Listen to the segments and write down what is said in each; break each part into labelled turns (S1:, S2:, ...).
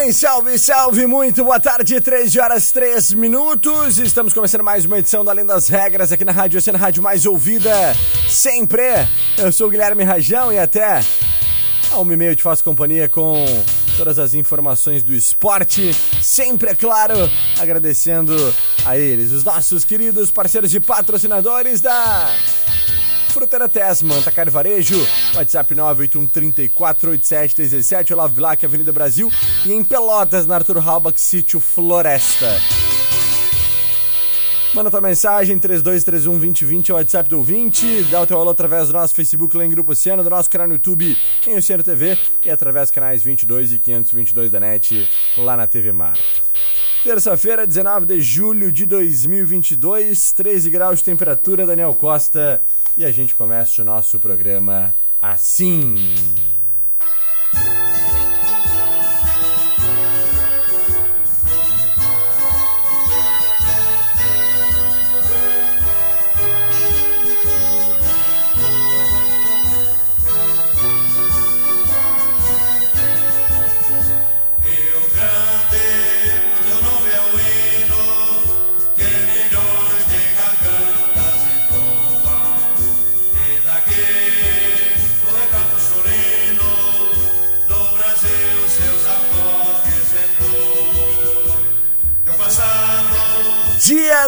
S1: Bem, salve, salve, muito boa tarde, 13 horas 3 minutos. Estamos começando mais uma edição do Além das Regras aqui na Rádio Oceano, Rádio mais ouvida sempre. Eu sou o Guilherme Rajão e até a uma e meia eu te faço companhia com todas as informações do esporte. Sempre, é claro, agradecendo a eles, os nossos queridos parceiros e patrocinadores da Fruteira Tesman, Antacar Varejo, WhatsApp 981348717, Olavo Bilac, Avenida Brasil. E em Pelotas, na Arthur Halbach, Sítio Floresta. Manda tua mensagem 3231-2020 é o WhatsApp do ouvinte, dá o teu alô através do nosso Facebook lá em Grupo Oceano, do nosso canal no YouTube em Oceano TV e através dos canais 22 e 522 da NET lá na TV Mar. Terça-feira, 19 de julho de 2022, 13 graus de temperatura, Daniel Costa e a gente começa o nosso programa assim.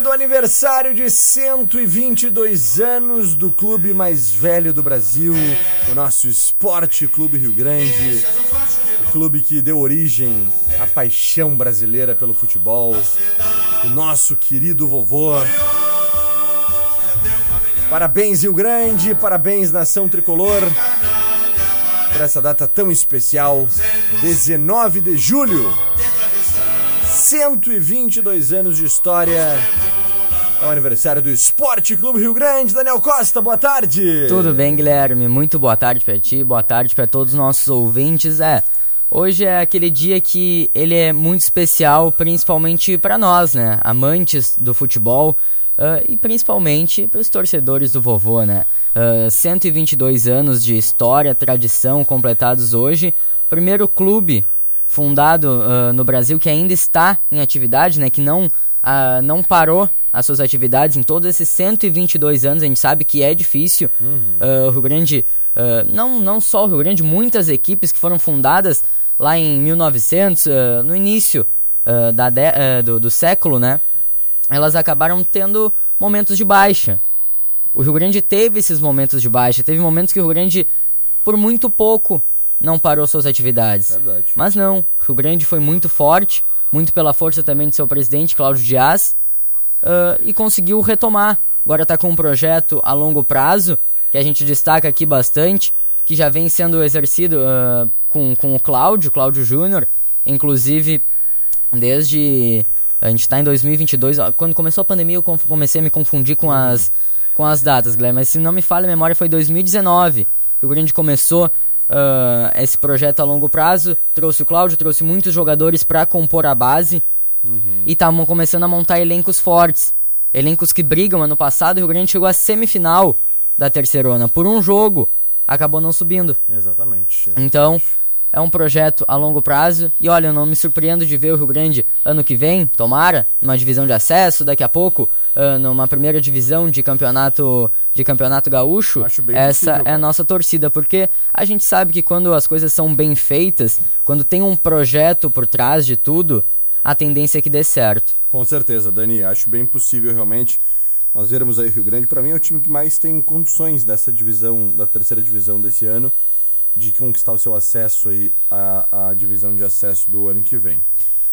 S2: Do
S1: aniversário de 122 anos do clube mais velho do Brasil, o nosso Esporte Clube Rio Grande, o clube que deu origem à paixão brasileira pelo futebol, o nosso querido vovô. Parabéns, Rio Grande, parabéns, nação tricolor, por essa data tão especial, 19 de julho. 122 anos de história. É o aniversário do Esporte Clube Rio Grande. Daniel Costa, boa tarde.
S3: Tudo bem, Guilherme? Muito boa tarde pra ti, boa tarde pra todos os nossos ouvintes. É, hoje é aquele dia que ele é muito especial, principalmente pra nós, né? Amantes do futebol. ah, e principalmente para os torcedores do vovô, né? Ah, 122 anos de história, tradição completados hoje. Primeiro clube fundado ah, no Brasil que ainda está em atividade, né? Que não, ah, não parou as suas atividades em todos esses 122 anos. A gente sabe que é difícil. Ah, o Rio Grande, ah, não, não só o Rio Grande, muitas equipes que foram fundadas lá em 1900, ah, no início da de- do, do século, né? Elas acabaram tendo momentos de baixa. O Rio Grande teve esses momentos de baixa. Teve momentos que o Rio Grande, por muito pouco, não parou suas atividades.
S1: Verdade.
S3: Mas não, o Rio Grande foi muito forte, muito pela força também de seu presidente, Cláudio Dias, ah, e conseguiu retomar. Agora está com um projeto a longo prazo, que a gente destaca aqui bastante, que já vem sendo exercido ah, com, com o Cláudio, Cláudio Júnior, inclusive desde... A gente está em 2022, ó, quando começou a pandemia eu comecei a me confundir com as, com as datas, Guilherme, mas se não me falha a memória foi 2019. O Grande começou ah, esse projeto a longo prazo, trouxe o Cláudio, trouxe muitos jogadores para compor a base e estavam começando a montar elencos fortes. Elencos que brigam. Ano passado o Rio Grande chegou à semifinal da terceirona por um jogo, acabou não subindo.
S1: Exatamente.
S3: Então, é um projeto a longo prazo. E olha, eu não me surpreendo de ver o Rio Grande ano que vem, tomara, numa divisão de acesso, daqui a pouco, ah, numa primeira divisão de campeonato de campeonato gaúcho. Essa
S1: possível,
S3: é a nossa torcida, porque a gente sabe que quando as coisas são bem feitas, quando tem um projeto por trás de tudo, a tendência é que dê certo.
S1: Com certeza, Dani. Acho bem possível realmente nós vermos aí o Rio Grande, para mim é o time que mais tem condições dessa divisão, da terceira divisão desse ano, de conquistar o seu acesso aí à, à divisão de acesso do ano que vem.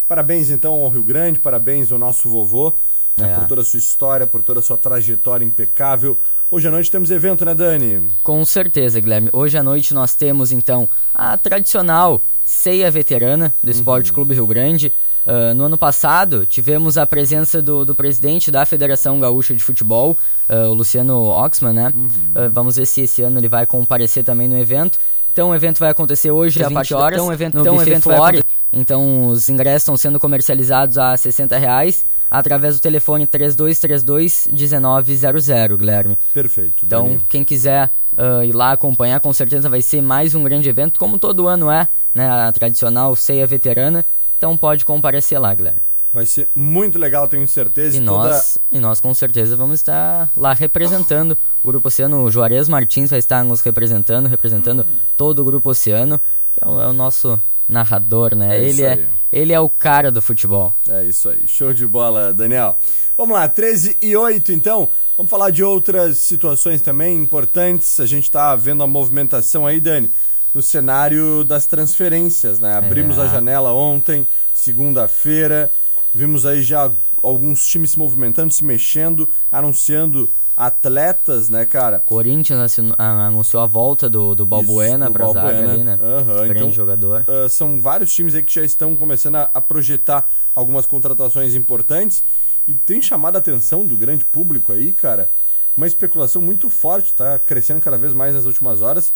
S1: Parabéns então ao Rio Grande, parabéns ao nosso vovô, né,
S3: É.
S1: por toda a sua história, por toda a sua trajetória impecável. Hoje à noite temos evento, né, Dani?
S3: Com certeza, Guilherme. Hoje à noite nós temos então a tradicional ceia veterana do Esporte Clube Rio Grande. Ah, no ano passado tivemos a presença do, do presidente da Federação Gaúcha de Futebol, ah, o Luciano Oxman, né? Ah, vamos ver se esse ano ele vai comparecer também no evento. Então o evento vai acontecer hoje
S1: Às
S3: a
S1: 20
S3: partir
S1: horas,
S3: então, o evento,
S1: no
S3: então, evento
S1: Flore.
S3: Então os ingressos estão sendo comercializados a 60 reais através do telefone 3232 1900, Guilherme.
S1: Perfeito,
S3: Então,
S1: Dani.
S3: quem quiser ah, ir lá acompanhar, com certeza vai ser mais um grande evento, como todo ano é, né? A tradicional ceia veterana. Então pode comparecer lá, Guilherme.
S1: Vai ser muito legal, tenho certeza.
S3: E
S1: toda-
S3: nós, e nós com certeza vamos estar lá representando o Grupo Oceano. O Juarez Martins vai estar nos representando, representando todo o Grupo Oceano, que é o, é o nosso narrador, né?
S1: É
S3: ele, é, ele é o cara do futebol.
S1: É isso aí, show de bola, Daniel. Vamos lá, 13 e 8 então. Vamos falar de outras situações também importantes. A gente está vendo a movimentação aí, Dani, no cenário das transferências, né? Abrimos
S3: É.
S1: a janela ontem, segunda-feira. Vimos aí já alguns times se movimentando, se mexendo, anunciando atletas, né, cara?
S3: Corinthians anunciou a volta do, do Balbuena pra zaga ali, né?
S1: Aham,
S3: Grande
S1: então-
S3: jogador.
S1: Uh, são vários times aí que já estão começando a, a projetar algumas contratações importantes e tem chamado a atenção do grande público aí, cara, uma especulação muito forte, tá crescendo cada vez mais nas últimas horas,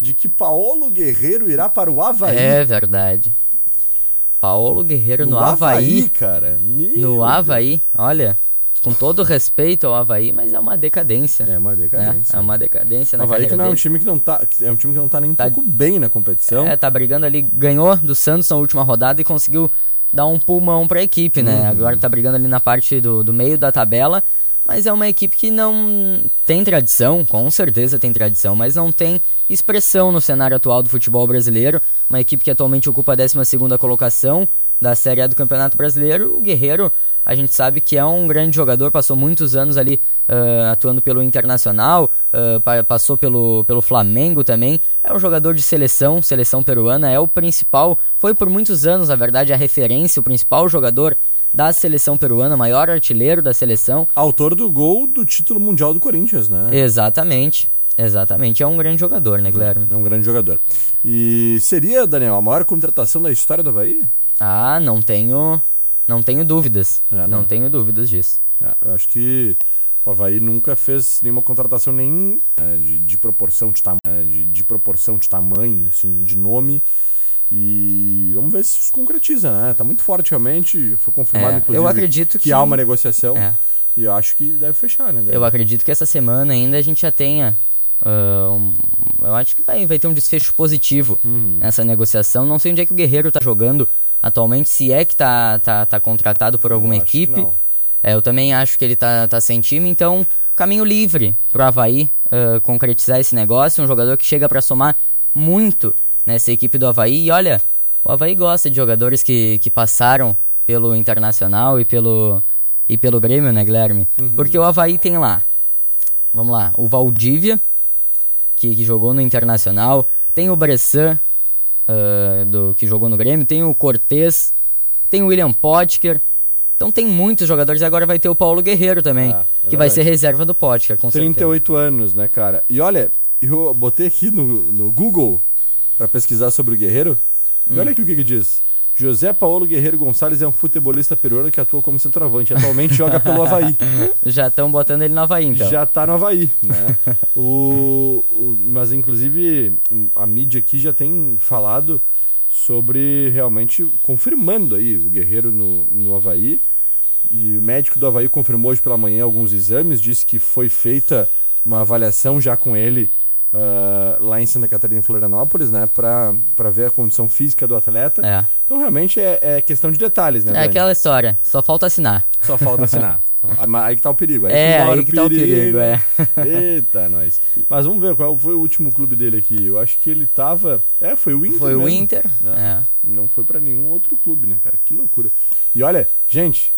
S1: de que Paulo Guerreiro irá para o Havaí.
S3: É verdade. Paulo Guerreiro no,
S1: Havaí,
S3: Havaí.
S1: cara. Meu
S3: No. Havaí, olha, com todo respeito ao Havaí, mas é uma decadência.
S1: É uma
S3: né?
S1: decadência.
S3: É uma decadência
S1: O
S3: na
S1: Havaí que não é um
S3: dele.
S1: time que não tá, é um time que não tá nem um
S3: Tá-
S1: pouco bem na competição.
S3: É, tá brigando ali, ganhou do Santos na última rodada e conseguiu dar um pulmão pra equipe, né?
S1: Uhum.
S3: Agora tá brigando ali na parte do, do meio da tabela, mas é uma equipe que não tem tradição, com certeza tem tradição, mas não tem expressão no cenário atual do futebol brasileiro. Uma equipe que atualmente ocupa a 12ª colocação da Série A do Campeonato Brasileiro. O Guerreiro, a gente sabe que é um grande jogador, passou muitos anos ali ah, atuando pelo Internacional, pa- passou pelo, pelo Flamengo também. É um jogador de seleção, seleção peruana, é o principal, foi por muitos anos, na verdade, a referência, o principal jogador da seleção peruana, maior artilheiro da seleção.
S1: Autor do gol do título mundial do Corinthians, né?
S3: Exatamente, exatamente. É um grande jogador, né, Guilherme?
S1: É um grande jogador. E seria, Daniel, a maior contratação da história do Havaí?
S3: Ah, não tenho, não tenho dúvidas.
S1: É,
S3: não.
S1: não.
S3: tenho dúvidas disso.
S1: É, eu acho que o Havaí nunca fez nenhuma contratação nem é, de, de proporção de, tam é, de, de proporção de tamanho, assim, de nome. E vamos ver se isso concretiza, né? Tá muito forte realmente. Foi confirmado,
S3: É,
S1: inclusive,
S3: eu acredito que,
S1: há uma negociação.
S3: É.
S1: E eu acho que deve fechar, né? Deve.
S3: Eu acredito que essa semana ainda a gente já tenha. um- eu acho que vai, vai ter um desfecho positivo
S1: Uhum.
S3: nessa negociação. Não sei onde é que o Guerreiro tá jogando atualmente, se é que tá, tá, tá contratado por alguma
S1: Eu que
S3: equipe. É, eu também acho que ele tá, tá sem time, então caminho livre pro Havaí ah, concretizar esse negócio. Um jogador que chega pra somar muito nessa equipe do Havaí. E olha, o Havaí gosta de jogadores que, que passaram pelo Internacional e pelo, e pelo Grêmio, né, Guilherme? Porque o Havaí tem lá, vamos lá, o Valdívia, que, que jogou no Internacional, tem o Bressan, ah, do, que jogou no Grêmio, tem o Cortez, tem o William Potker. Então tem muitos jogadores e agora vai ter o Paulo Guerreiro também,
S1: Ah, é
S3: que vai ser reserva do Potker, com certeza.
S1: 38 anos, né, cara? E olha, eu botei aqui no, no Google pra pesquisar sobre o Guerreiro. E olha aqui o que que diz. José Paulo Guerreiro Gonçalves é um futebolista peruano que atua como centroavante. Atualmente joga pelo Havaí.
S3: Já estão botando ele no Havaí, então.
S1: Já tá no Havaí, né? o, o- mas, inclusive, a mídia aqui já tem falado sobre realmente confirmando aí o Guerreiro no, no Havaí. E o médico do Havaí confirmou hoje pela manhã alguns exames, disse que foi feita uma avaliação já com ele ah, lá em Santa Catarina, em Florianópolis, né? Pra, pra ver a condição física do atleta.
S3: É.
S1: Então, realmente, é, é questão de detalhes, né?
S3: É
S1: Dani?
S3: aquela história, só falta assinar.
S1: Só falta assinar. Ah, aí que tá o perigo. Aí
S3: É, aí que tá o perigo, é.
S1: Eita, nós. Mas vamos ver qual foi o último clube dele aqui. Eu acho que ele tava. É, foi o Inter.
S3: Foi o
S1: mesmo.
S3: Inter.
S1: É.
S3: É.
S1: Não foi pra nenhum outro clube, né, cara? Que loucura. E olha, gente,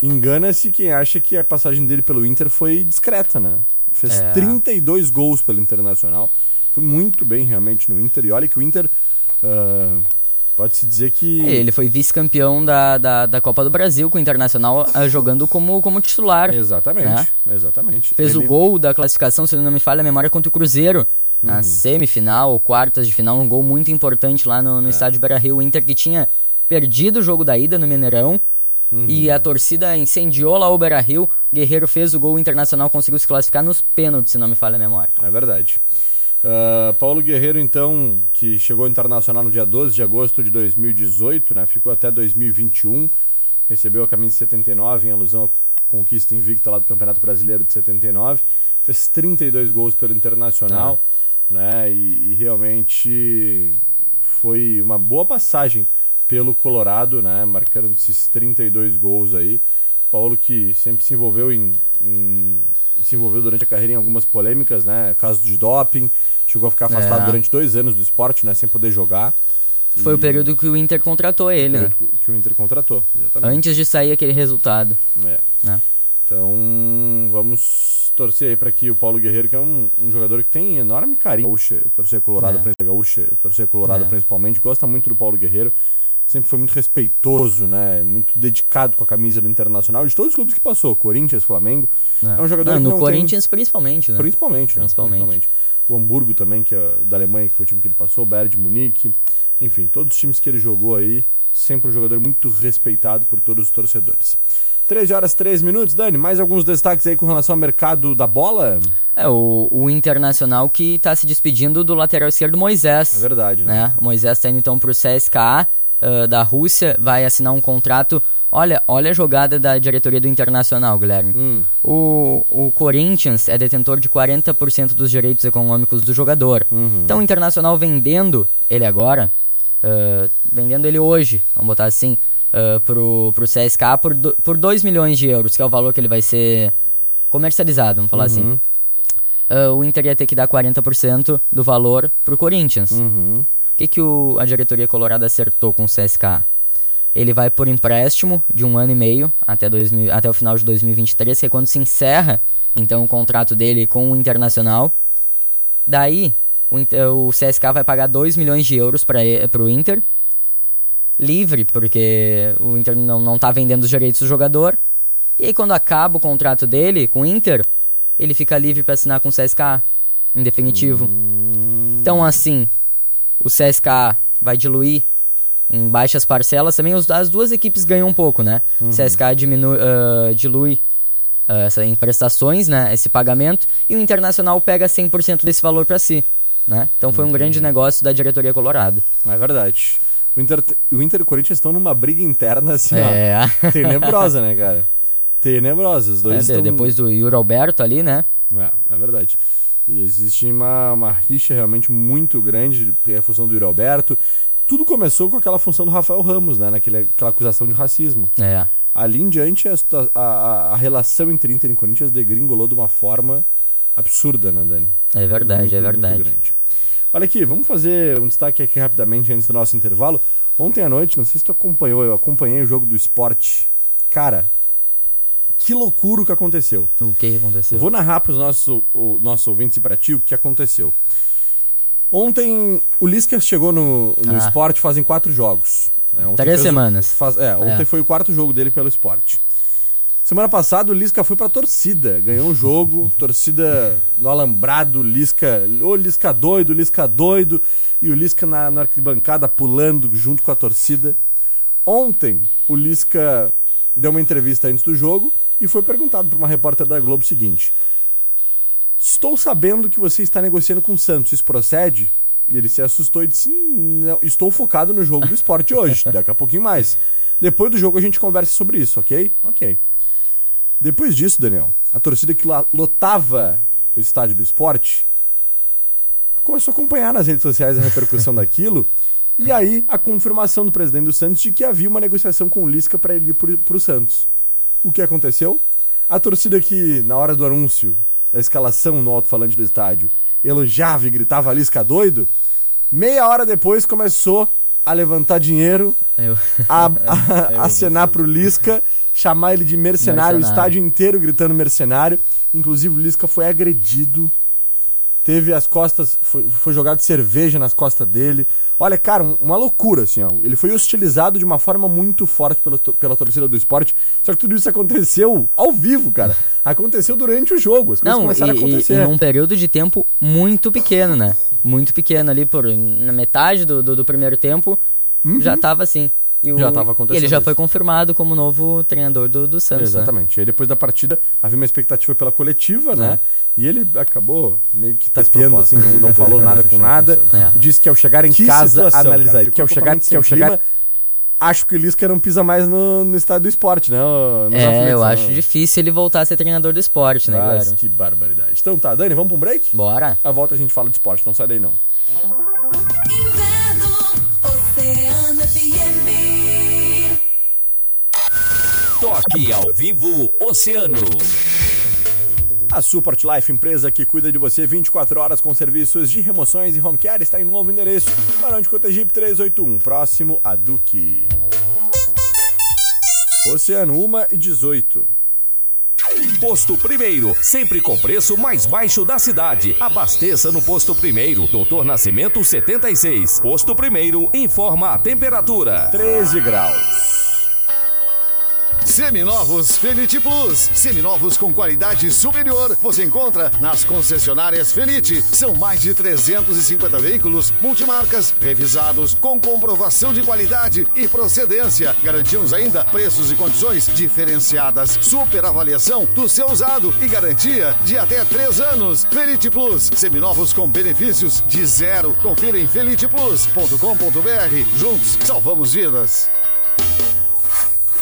S1: engana-se quem acha que a passagem dele pelo Inter foi discreta, né? Fez
S3: É.
S1: 32 gols pelo Internacional. Foi muito bem realmente no Inter. E olha que o Inter. ah, Pode-se dizer que.
S3: Ele foi vice-campeão da, da, da Copa do Brasil com o Internacional ah, jogando como, como titular.
S1: Exatamente, exatamente.
S3: Fez
S1: Ele-
S3: o gol da classificação, se não me falha a memória, contra o Cruzeiro.
S1: Uhum.
S3: Na semifinal ou quartas de final, um gol muito importante lá
S1: É.
S3: no, no estádio Beira-Rio. O Inter que tinha perdido o jogo da ida no Mineirão.
S1: Uhum.
S3: E a torcida incendiou lá o Beira-Rio. O Guerreiro fez o gol, Internacional conseguiu se classificar nos pênaltis, se não me falha a memória.
S1: É verdade. Ah, Paulo Guerreiro, então, que chegou ao Internacional no dia 12 de agosto de 2018, né? Ficou até 2021. Recebeu a camisa 79 em alusão à conquista invicta lá do Campeonato Brasileiro de 79. Fez 32 gols pelo Internacional, né? E, e realmente foi uma boa passagem pelo Colorado, né? Marcando esses 32 gols aí. Paulo que sempre se envolveu em, em- se envolveu durante a carreira em algumas polêmicas, né? Caso de doping, chegou a ficar afastado
S3: É.
S1: durante dois anos do esporte, né? Sem poder jogar.
S3: Foi
S1: E-
S3: o período que o Inter contratou ele, né?
S1: que o Inter contratou, exatamente.
S3: Antes de sair aquele resultado.
S1: É.
S3: Né?
S1: Então, vamos torcer aí para que o Paulo Guerreiro, que é um, um jogador que tem enorme carinho, gaúcha, torcer colorado,
S3: É.
S1: Torcer colorado
S3: É.
S1: principalmente, gosta muito do Paulo Guerreiro, sempre foi muito respeitoso, né, muito dedicado com a camisa do Internacional, de todos os clubes que passou, Corinthians, Flamengo, é, um jogador
S3: Não,
S1: que
S3: no
S1: não
S3: Corinthians principalmente, né?
S1: tem, principalmente, né,
S3: Principalmente.
S1: O Hamburgo também, que é da Alemanha, que foi o time que ele passou, o Bayern de Munique, enfim, todos os times que ele jogou aí, sempre um jogador muito respeitado por todos os torcedores. 13 horas 3 minutos, Dani, mais alguns destaques aí com relação ao mercado da bola?
S3: É, o, o Internacional que tá se despedindo do lateral esquerdo Moisés.
S1: É verdade, né?
S3: né? O Moisés tá indo então pro CSKA ah, da Rússia, vai assinar um contrato. Olha, olha a jogada da diretoria do Internacional, Guilherme.
S1: Hum.
S3: O, o Corinthians é detentor de 40% dos direitos econômicos do jogador.
S1: Uhum.
S3: Então o Internacional vendendo ele agora, ah, vendendo ele hoje, vamos botar assim, ah, pro, pro CSKA por, do, por 2 milhões de euros, que é o valor que ele vai ser comercializado, vamos falar assim.
S1: Uhum.
S3: Ah, o Inter ia ter que dar 40% do valor pro Corinthians.
S1: Uhum.
S3: O que, que o- a diretoria colorada acertou com o CSK? Ele vai por empréstimo de um ano e meio até, 2000 até o final de 2023, que é quando se encerra então o contrato dele com o Internacional. Daí o, o CSK vai pagar 2 milhões de euros para o Inter, livre, porque o Inter não, não tá vendendo os direitos do jogador. E aí quando acaba o contrato dele com o Inter, ele fica livre para assinar com o CSK, em definitivo. Então, assim, o CSK vai diluir em baixas parcelas. Também os- as duas equipes ganham um pouco, né? O CSK diminui, ah, dilui essa, em prestações, né? Esse pagamento. E o Internacional pega 100% desse valor para si, né? Então foi um grande negócio da diretoria colorada.
S1: É verdade. O Inter, o Inter e o Corinthians estão numa briga interna, assim,
S3: É,
S1: ó, tenebrosa, né, cara? Tenebrosa. Os dois
S3: é,
S1: estão...
S3: depois do Yuri Alberto ali, né?
S1: É, é verdade. E existe uma, uma rixa realmente muito grande, tem a função do Yuri Alberto. Tudo começou com aquela função do Rafael Ramos, né? Naquele, aquela acusação de racismo.
S3: É.
S1: Ali em diante, a, a, a- relação entre Inter e Corinthians degringolou de uma forma absurda, né, Dani?
S3: É verdade,
S1: Muito,
S3: é
S1: muito
S3: verdade.
S1: grande. Olha aqui, vamos fazer um destaque aqui rapidamente antes do nosso intervalo. Ontem à noite, não sei se tu acompanhou, eu acompanhei o jogo do esporte. Cara, que loucura o que aconteceu.
S3: O que aconteceu?
S1: Eu vou narrar para os nossos, o, nossos ouvintes e para ti o que aconteceu. Ontem o Lisca chegou no, no
S3: Ah.
S1: esporte fazem quatro jogos. né? Ontem
S3: Três semanas.
S1: faz- é, ontem
S3: É.
S1: foi o quarto jogo dele pelo esporte. Semana passada o Lisca foi pra torcida, ganhou um jogo, torcida no alambrado, Lisca, ô Lisca doido, Lisca doido, e o Lisca na, na arquibancada pulando junto com a torcida. Ontem o Lisca deu uma entrevista antes do jogo e foi perguntado por uma repórter da Globo o seguinte: Estou sabendo que você está negociando com o Santos, isso procede? E ele se assustou e disse: Não, estou focado no jogo do esporte hoje, daqui a pouquinho mais. Depois do jogo a gente conversa sobre isso, ok? Ok. Depois disso, Daniel, a torcida que lotava o estádio do esporte começou a acompanhar nas redes sociais a repercussão daquilo. E aí, a confirmação do presidente do Santos de que havia uma negociação com o Lisca para ele ir pro, pro Santos. O que aconteceu? A torcida que, na hora do anúncio da escalação no alto-falante do estádio, elogiava e gritava Lisca doido, meia hora depois começou a levantar dinheiro,
S3: Eu...
S1: a, a, acenar pro Lisca, chamar ele de mercenário,
S3: Mercenário.
S1: o estádio inteiro gritando mercenário. Inclusive o Lisca foi agredido. Teve as costas, foi, foi jogado cerveja nas costas dele. Olha, cara, um- uma loucura, assim, ó. Ele foi hostilizado de uma forma muito forte pela, pela torcida do esporte. Só que tudo isso aconteceu ao vivo, cara. Aconteceu durante o jogo. As coisas
S3: Não, e,
S1: começaram a
S3: e-
S1: acontecer.
S3: e num período de tempo muito pequeno, né? Muito pequeno ali, por na metade do, do, do primeiro tempo, já tava assim. E o-.
S1: Já tava
S3: e
S1: acontecendo
S3: ele já
S1: isso.
S3: foi confirmado como novo treinador do, do Santos, né?
S1: Exatamente. E aí depois da partida havia uma expectativa pela coletiva, né? E ele acabou meio que tapeando, assim, não, não falou nada com nada.
S3: É.
S1: Disse que ao chegar em
S4: Que
S1: casa,
S4: situação,
S1: analisar.
S4: cara.
S1: Que ao chegar, que ao chegar acho que o Lisca não pisa mais no, no estádio do esporte, né? Nos
S3: É,
S1: aflitos,
S3: eu
S1: né?
S3: acho difícil ele voltar a ser treinador do esporte, né,
S1: Mas
S3: galera?
S1: que barbaridade. Então tá, Dani, vamos pra um break?
S3: Bora.
S1: A volta a gente fala de esporte, não sai daí não.
S5: Toque ao vivo Oceano.
S1: A Support Life, empresa que cuida de você 24 horas com serviços de remoções e home care, está em novo endereço. Barão de Cotegipe 381, próximo a Duque. Oceano 1 e 18.
S5: Posto Primeiro, sempre com preço mais baixo da cidade. Abasteça no Posto Primeiro, Doutor Nascimento 76. Posto Primeiro, informa a temperatura.
S1: 13 graus.
S4: Seminovos Felite Plus. Seminovos com qualidade superior. Você encontra nas concessionárias Felite. São mais de 350 veículos multimarcas revisados com comprovação de qualidade e procedência. Garantimos ainda preços e condições diferenciadas. Super avaliação do seu usado e garantia de até 3 anos. Felite Plus. Seminovos com benefícios de zero. Confira em feliteplus.com.br. Juntos salvamos vidas.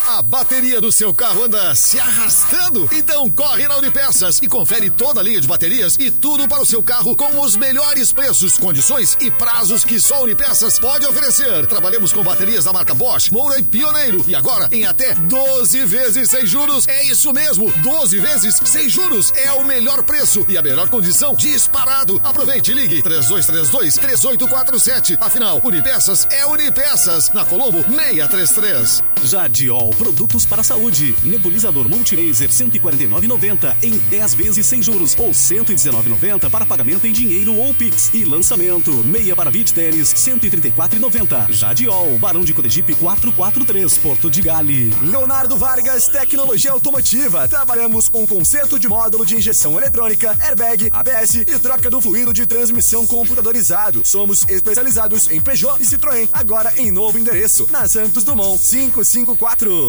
S4: A bateria do seu carro anda se arrastando? Então corre na Unipeças e confere toda a linha de baterias e tudo para o seu carro com os melhores preços, condições e prazos que só a Unipeças pode oferecer. Trabalhamos com baterias da marca Bosch, Moura e Pioneiro e agora em até 12 vezes sem juros. É isso mesmo, 12 vezes sem juros é o melhor preço e a melhor condição disparado. Aproveite e ligue 3232 3847. Afinal, Unipeças é Unipeças na Colombo 633.
S6: Jadiol Produtos para a Saúde. Nebulizador Multilaser 149,90 em 10 vezes sem juros ou 119,90 para pagamento em dinheiro ou Pix. E lançamento meia para beach tênis 134,90. Jadiol Barão de Cotegipe 443 Porto de Gale.
S7: Leonardo Vargas, tecnologia automotiva. Trabalhamos com conserto de módulo de injeção eletrônica, airbag, ABS e troca do fluido de transmissão computadorizado. Somos especializados em Peugeot e Citroën, agora em novo endereço, na Santos Dumont 554.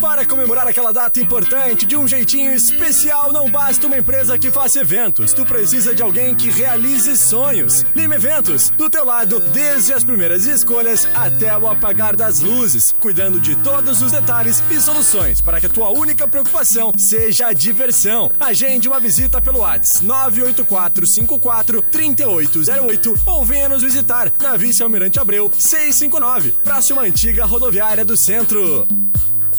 S7: Para comemorar aquela data importante de um jeitinho especial, não basta uma empresa que faça eventos. Tu precisa de alguém que realize sonhos. Lima Eventos, do teu lado, desde as primeiras escolhas até o apagar das luzes, cuidando de todos os detalhes e soluções para que a tua única preocupação seja a diversão. Agende uma visita pelo WhatsApp 98454 3808 ou venha nos visitar na Vice Almirante Abreu 659, próxima antiga rodoviária do centro.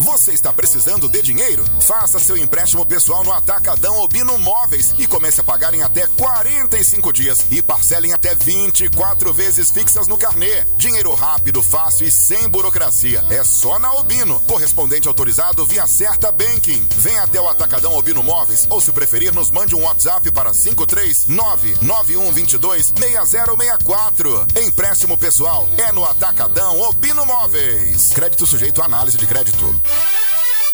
S8: Você está precisando de dinheiro? Faça seu empréstimo pessoal no Atacadão Obino Móveis e comece a pagar em até 45 dias e parcele em até 24 vezes fixas no carnê. Dinheiro rápido, fácil e sem burocracia. É só na Obino. Correspondente autorizado via Certa Banking. Venha até o Atacadão Obino Móveis ou se preferir nos mande um WhatsApp para 53991226064. Empréstimo pessoal é no Atacadão Obino Móveis. Crédito sujeito à análise de crédito.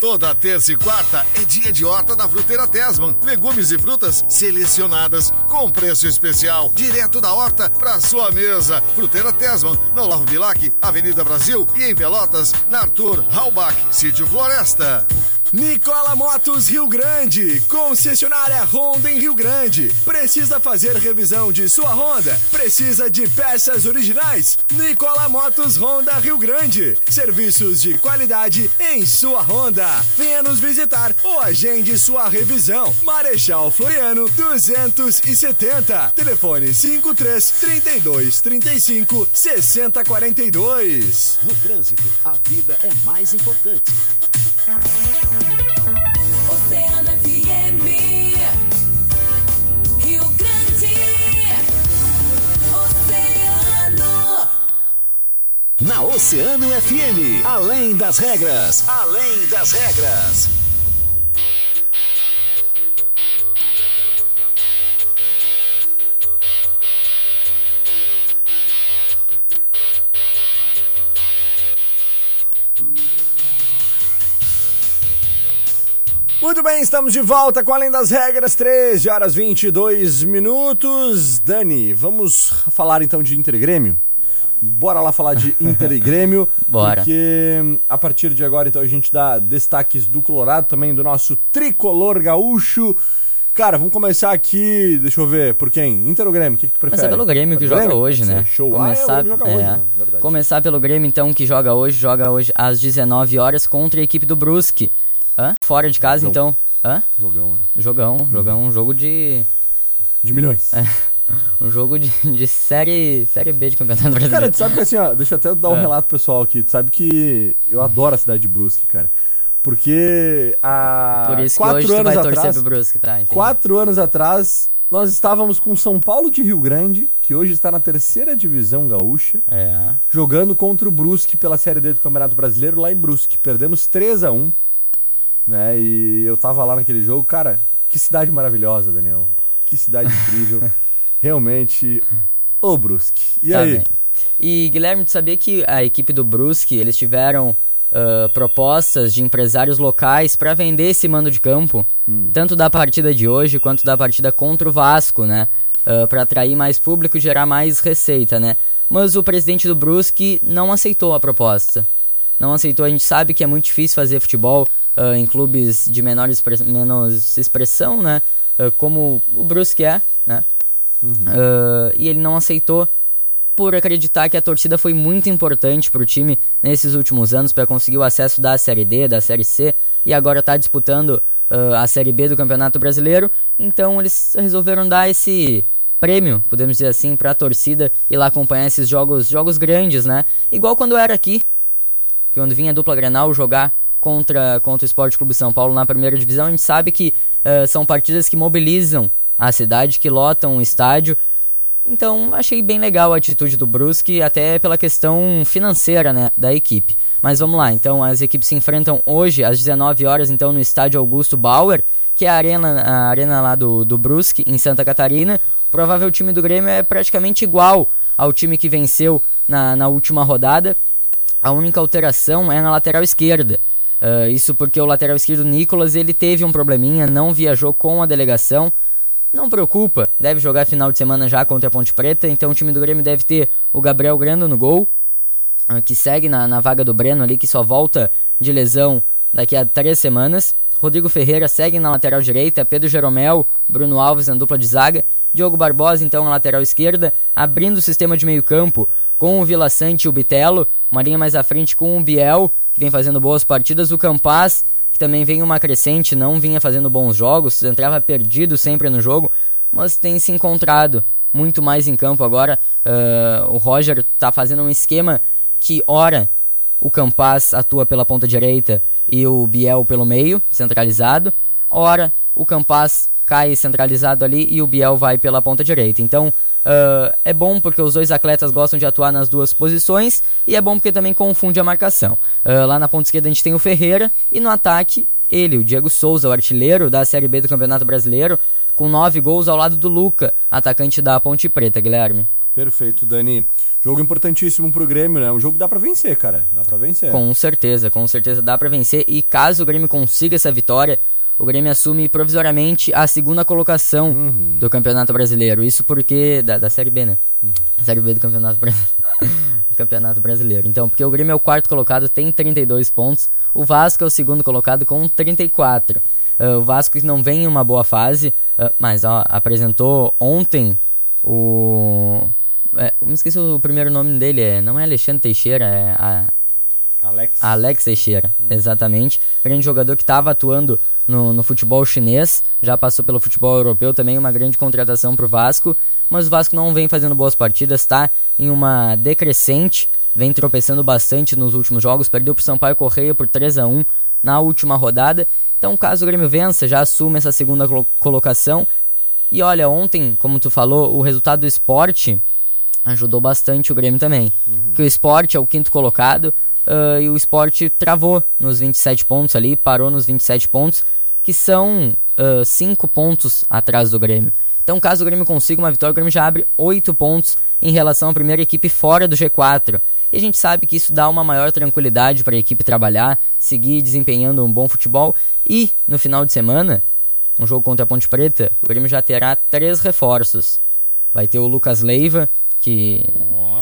S4: Toda terça e quarta é dia de horta da Fruteira Tesman. Legumes e frutas selecionadas com preço especial, direto da horta para sua mesa. Fruteira Tesman, na Olavo Bilac, Avenida Brasil e em Pelotas, na Arthur Halbach, Sítio Floresta.
S7: Nicola Motos Rio Grande, concessionária Honda em Rio Grande. Precisa fazer revisão de sua Honda? Precisa de peças originais? Nicola Motos Honda Rio Grande. Serviços de qualidade em sua Honda. Venha nos visitar ou agende sua revisão. Marechal Floriano 270. Telefone 53 32 35 60 42.
S9: No trânsito, a vida é mais importante.
S10: Oceano FM. Rio Grande. Oceano.
S9: Na Oceano FM, além das regras, além das regras.
S1: Muito bem, estamos de volta com Além das Regras, 13 horas 22 minutos. Dani, vamos falar então de Inter e Grêmio? Bora lá falar de Inter e Grêmio.
S3: Bora.
S1: Porque hum, a partir de agora, então, a gente dá destaques do Colorado, também do nosso tricolor gaúcho. Cara, vamos começar aqui, deixa eu ver, por quem? Inter ou Grêmio? O que, que tu prefere?
S3: Começar pelo Grêmio que joga hoje, né?
S1: Show.
S3: Começar,
S1: ah, é, joga hoje,
S3: é.
S1: né?
S3: Começar pelo Grêmio, então, que joga hoje, joga hoje às 19 horas contra a equipe do Brusque. Hã? Fora de casa,
S1: Jogo.
S3: então. Hã?
S1: Jogão, né?
S3: Jogão, jogão, um jogo de.
S1: De milhões.
S3: Um jogo de, de série, série B de campeonato brasileiro.
S1: Cara, tu sabe que assim, ó, deixa eu até dar um
S3: É.
S1: relato pessoal aqui. Tu sabe que eu adoro a cidade de Brusque, cara. Porque há
S3: Por isso que
S1: quatro
S3: hoje tu
S1: anos
S3: vai torcer
S1: atrás,
S3: pro Brusque, tá? entendi.
S1: quatro anos atrás, nós estávamos com São Paulo de Rio Grande, que hoje está na terceira divisão gaúcha,
S3: É.
S1: jogando contra o Brusque pela Série D do Campeonato Brasileiro lá em Brusque. Perdemos 3 a 1 né? E eu tava lá naquele jogo, cara, que cidade maravilhosa, Daniel. Que cidade incrível. Realmente, ô Brusque. E
S3: Tá
S1: aí?
S3: bem. E Guilherme, tu sabia que a equipe do Brusque, eles tiveram ah, propostas de empresários locais para vender esse mando de campo, tanto da partida de hoje quanto da partida contra o Vasco, né? para atrair mais público e gerar mais receita, né? Mas o presidente do Brusque não aceitou a proposta. Não aceitou. A gente sabe que é muito difícil fazer futebol ah, em clubes de menor expre- menos expressão, né? Ah, como o Brusque é, né? Ah, e ele não aceitou por acreditar que a torcida foi muito importante para o time nesses últimos anos para conseguir o acesso da Série D, da Série C e agora está disputando ah, a Série B do Campeonato Brasileiro. Então eles resolveram dar esse prêmio, podemos dizer assim, para a torcida ir lá acompanhar esses jogos, jogos grandes, né? Igual quando era aqui, que quando vinha a dupla Grenal jogar contra, contra o Esporte Clube São Paulo na primeira divisão, a gente sabe que eh, são partidas que mobilizam a cidade, que lotam o estádio. Então, achei bem legal a atitude do Brusque, até pela questão financeira, né, da equipe. Mas vamos lá, então as equipes se enfrentam hoje às 19 horas, então no estádio Augusto Bauer, que é a arena, a arena lá do, do Brusque, em Santa Catarina. O provável time do Grêmio é praticamente igual ao time que venceu na, na última rodada. A única alteração é na lateral esquerda. Ah, isso porque o lateral esquerdo Nicolas ele teve um probleminha, não viajou com a delegação. Não preocupa, deve jogar final de semana já contra a Ponte Preta, então o time do Grêmio deve ter o Gabriel Grando no gol, ah, que segue na, na vaga do Breno ali, que só volta de lesão daqui a três semanas. Rodrigo Ferreira segue na lateral direita, Pedro Jeromel, Bruno Alves na dupla de zaga, Diogo Barbosa então na lateral esquerda, abrindo o sistema de meio campo com o Vila Sante e o Bitelo, uma linha mais à frente com o Biel, que vem fazendo boas partidas, o Campaz, que também vem uma crescente, não vinha fazendo bons jogos, entrava perdido sempre no jogo, mas tem se encontrado muito mais em campo agora. Ah, o Roger tá fazendo um esquema que, ora, o Campaz atua pela ponta direita e o Biel pelo meio, centralizado. Ora, o Campaz cai centralizado ali e o Biel vai pela ponta direita. Então, ah, é bom porque os dois atletas gostam de atuar nas duas posições e é bom porque também confunde a marcação. Ah, lá na ponta esquerda a gente tem o Ferreira e no ataque ele, o Diego Souza, o artilheiro da Série B do Campeonato Brasileiro, com nove gols ao lado do Luca, atacante da Ponte Preta, Guilherme.
S1: Perfeito, Dani. Jogo importantíssimo pro Grêmio, né? Um jogo que dá pra vencer, cara. Dá pra vencer.
S3: Com certeza, com certeza dá pra vencer. E caso o Grêmio consiga essa vitória, o Grêmio assume provisoriamente a segunda colocação do Campeonato Brasileiro. Isso porque. Da, da Série B, né? Série B do Campeonato Brasileiro. Campeonato Brasileiro. Então, porque o Grêmio é o quarto colocado, tem 32 pontos. O Vasco é o segundo colocado com 34. Ah, o Vasco não vem em uma boa fase, ah, mas ó, apresentou ontem o. É, me esqueci o primeiro nome dele, é, não é Alexandre Teixeira, é a,
S1: Alex.
S3: Alex Teixeira, exatamente. Grande jogador que estava atuando no, no futebol chinês, já passou pelo futebol europeu também, uma grande contratação para o Vasco. Mas o Vasco não vem fazendo boas partidas, está em uma decrescente, vem tropeçando bastante nos últimos jogos, perdeu para Sampaio Correia por 3 a 1 na última rodada. Então, caso o Grêmio vença, já assume essa segunda colo- colocação. E olha, ontem, como tu falou, o resultado do esporte ajudou bastante o Grêmio também.
S1: Uhum.
S3: Que o esporte é o quinto colocado ah, e o esporte travou nos 27 pontos ali, parou nos 27 pontos, que são 5 pontos atrás do Grêmio. Então, caso o Grêmio consiga uma vitória, o Grêmio já abre 8 pontos em relação à primeira equipe fora do G4. E a gente sabe que isso dá uma maior tranquilidade para a equipe trabalhar, seguir desempenhando um bom futebol. E no final de semana, um jogo contra a Ponte Preta, o Grêmio já terá três reforços. Vai ter o Lucas Leiva, que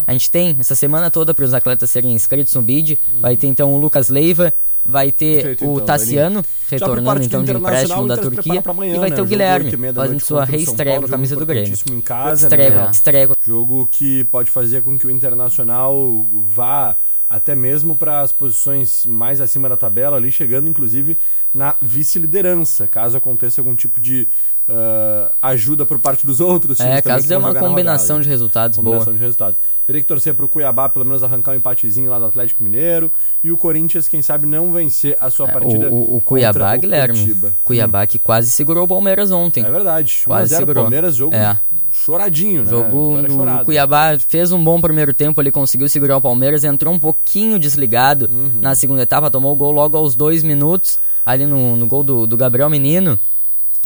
S3: a gente tem essa semana toda para os atletas serem inscritos no BID. Vai ter então o Lucas Leiva, vai ter
S1: Perfeito,
S3: o
S1: então,
S3: Tassiano, retornando então de empréstimo da
S1: o
S3: Turquia.
S1: amanhã,
S3: e vai
S1: né?
S3: ter o
S1: Jogo
S3: Guilherme, fazendo
S1: noite
S3: sua
S1: o
S3: reestreia com a camisa do Grêmio.
S1: em casa,
S3: estreia,
S1: né?
S3: estreia com-
S1: Jogo que pode fazer com que o Internacional vá até mesmo para as posições mais acima da tabela, ali chegando inclusive na vice-liderança, caso aconteça algum tipo de ah, ajuda por parte dos outros. times
S3: É, caso dê uma combinação de resultados
S1: Combinação
S3: boa.
S1: de resultados. Teria que torcer pro Cuiabá pelo menos arrancar um empatezinho lá do Atlético Mineiro e o Corinthians, quem sabe, não vencer a sua
S3: É,
S1: partida.
S3: o, o, o Cuiabá,
S1: o
S3: Guilherme.
S1: Curitiba.
S3: Cuiabá que quase segurou o Palmeiras ontem.
S1: É verdade.
S3: Quase
S1: 1 a 0
S3: segurou.
S1: Palmeiras, jogo
S3: É.
S1: choradinho, né?
S3: Jogo
S1: chorada.
S3: Cuiabá fez um bom primeiro tempo, ele conseguiu segurar o Palmeiras, entrou um pouquinho desligado
S1: Uhum.
S3: na segunda etapa, tomou o gol logo aos dois minutos, ali no, no gol do, do Gabriel Menino.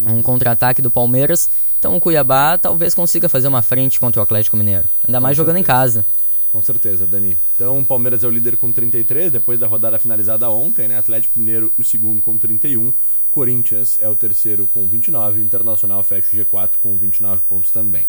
S3: Um contra-ataque do Palmeiras. Então o Cuiabá talvez consiga fazer uma frente contra o Atlético Mineiro, ainda mais jogando em casa.
S1: Com certeza, Dani. Então, o Palmeiras é o líder com 33, depois da rodada finalizada ontem, né? Atlético Mineiro, o segundo com 31. Corinthians é o terceiro com 29. O Internacional fecha o G4 com 29 pontos também.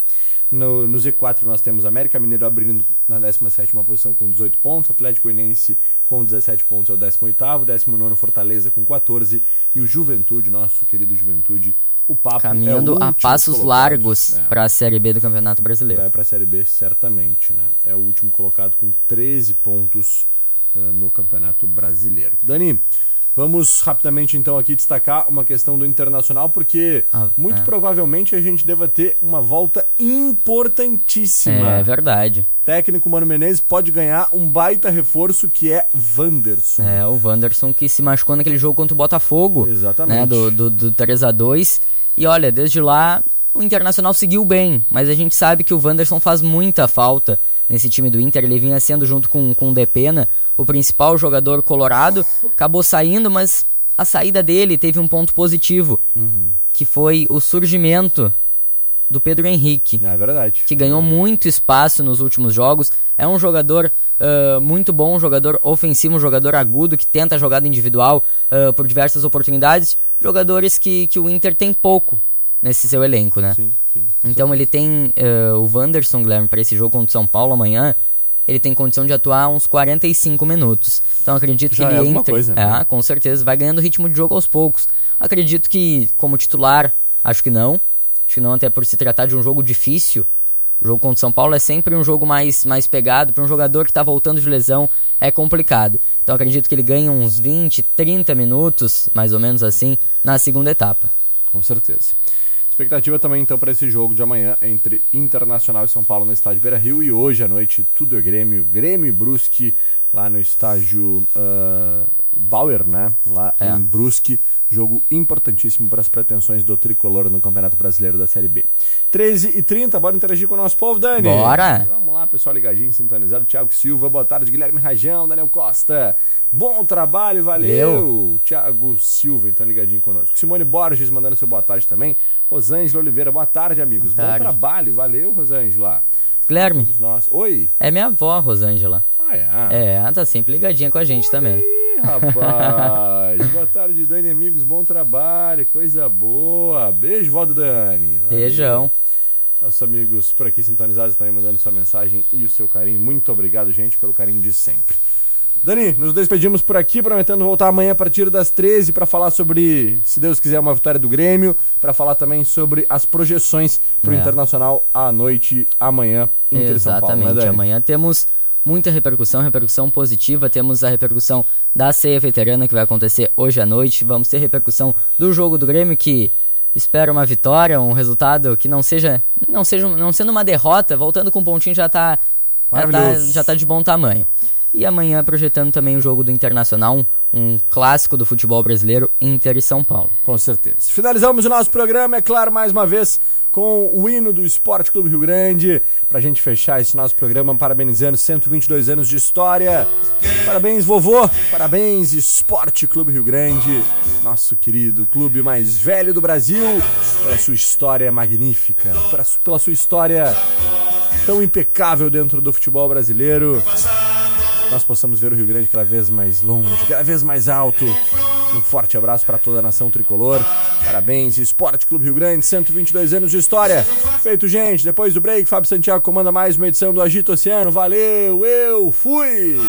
S1: No, no Z4 nós temos América Mineiro abrindo na 17ª posição com 18 pontos, Atlético Goianiense com 17 pontos é o 18º, 19º Fortaleza com 14 e o Juventude, nosso querido Juventude, o papo
S3: Caminhando
S1: é o
S3: a passos
S1: colocado.
S3: largos
S1: É.
S3: para a Série B do Campeonato Brasileiro.
S1: Vai para a Série B certamente, né? É o último colocado com 13 pontos eh, no Campeonato Brasileiro. Dani, vamos rapidamente então aqui destacar uma questão do Internacional, porque
S3: Ah,
S1: muito
S3: é.
S1: provavelmente a gente deva ter uma volta importantíssima.
S3: É verdade.
S1: Técnico Mano Menezes pode ganhar um baita reforço que é Wanderson.
S3: É, o Wanderson que se machucou naquele jogo contra o Botafogo.
S1: Exatamente.
S3: Né, do, do, do 3 a 2 E olha, desde lá o Internacional seguiu bem, mas a gente sabe que o Wanderson faz muita falta nesse time do Inter. Ele vinha sendo junto com, com o Depena o principal jogador colorado. Acabou saindo, mas a saída dele teve um ponto positivo, que foi o surgimento do Pedro Henrique
S1: É verdade.
S3: que ganhou muito espaço nos últimos jogos. É um jogador ah, muito bom, um jogador ofensivo, um jogador agudo que tenta a jogada individual ah, por diversas oportunidades. Jogadores que, que o Inter tem pouco nesse seu elenco, né?
S1: Sim, sim.
S3: Então ele tem ah, o Wanderson, Guilherme, para esse jogo contra o São Paulo amanhã. Ele tem condição de atuar uns 45 minutos. Então acredito
S1: Já
S3: que
S1: é
S3: ele
S1: alguma
S3: entre.
S1: coisa, né?
S3: É, com certeza. Vai ganhando ritmo de jogo aos poucos. Acredito que, como titular, acho que não. Acho que não, até por se tratar de um jogo difícil. O jogo contra o São Paulo é sempre um jogo mais, mais pegado. Para um jogador que está voltando de lesão, é complicado. Então acredito que ele ganha uns 20, 30 minutos, mais ou menos assim, na segunda etapa.
S1: Com certeza. Expectativa também então para esse jogo de amanhã entre Internacional e São Paulo no estádio Beira Rio. E hoje à noite tudo é Grêmio, Grêmio e Brusque lá no estádio ah, Bauer, né? Lá
S3: É.
S1: em Brusque. Jogo importantíssimo para as pretensões do tricolor no Campeonato Brasileiro da Série B. 13 e 30 bora interagir com o nosso povo, Dani.
S3: Bora!
S1: Vamos lá, pessoal ligadinho, sintonizado. Thiago Silva, boa tarde. Guilherme Rajão, Daniel Costa. Bom trabalho, valeu. Thiago Silva, então ligadinho conosco. Simone Borges mandando seu boa tarde também. Rosângela Oliveira, boa tarde, amigos.
S3: Boa tarde.
S1: Bom trabalho, valeu, Rosângela.
S3: Guilherme,
S1: nós. Oi.
S3: é minha avó, Rosângela.
S1: Ah, é.
S3: É, ela tá sempre ligadinha com a gente também.
S1: Ih, rapaz. boa tarde, Dani, amigos. Bom trabalho, coisa boa. Beijo, vó do Dani. Valeu.
S3: Beijão.
S1: Nossos amigos por aqui sintonizados também mandando sua mensagem e o seu carinho. Muito obrigado, gente, pelo carinho de sempre. Dani, nos despedimos por aqui, prometendo voltar amanhã a partir das 13 para falar sobre, se Deus quiser, uma vitória do Grêmio, para falar também sobre as projeções para o
S3: É.
S1: Internacional à noite, amanhã, Inter e São Paulo.
S3: Exatamente.
S1: né, Dani?
S3: Amanhã temos muita repercussão, repercussão positiva. Temos a repercussão da ceia veterana que vai acontecer hoje à noite. Vamos ter repercussão do jogo do Grêmio que espera uma vitória, um resultado que não seja, não seja, não sendo uma derrota, voltando com um pontinho já tá, já tá, já tá de bom tamanho. E amanhã projetando também o jogo do Internacional, um, clássico do futebol brasileiro, Inter e São Paulo.
S1: Com certeza. Finalizamos o nosso programa, é claro, mais uma vez com o hino do Esporte Clube Rio Grande. Pra gente fechar esse nosso programa, parabenizando 122 anos de história. Parabéns, vovô. Parabéns, Esporte Clube Rio Grande. Nosso querido clube mais velho do Brasil. Pela sua história magnífica. Pela sua história tão impecável dentro do futebol brasileiro. Nós possamos ver o Rio Grande cada vez mais longe, cada vez mais alto. Um forte abraço para toda a nação tricolor. Parabéns, Esporte Clube Rio Grande, 122 anos de história. Feito, gente. Depois do break, Fábio Santiago comanda mais uma edição do Agito Oceano. Valeu, eu fui!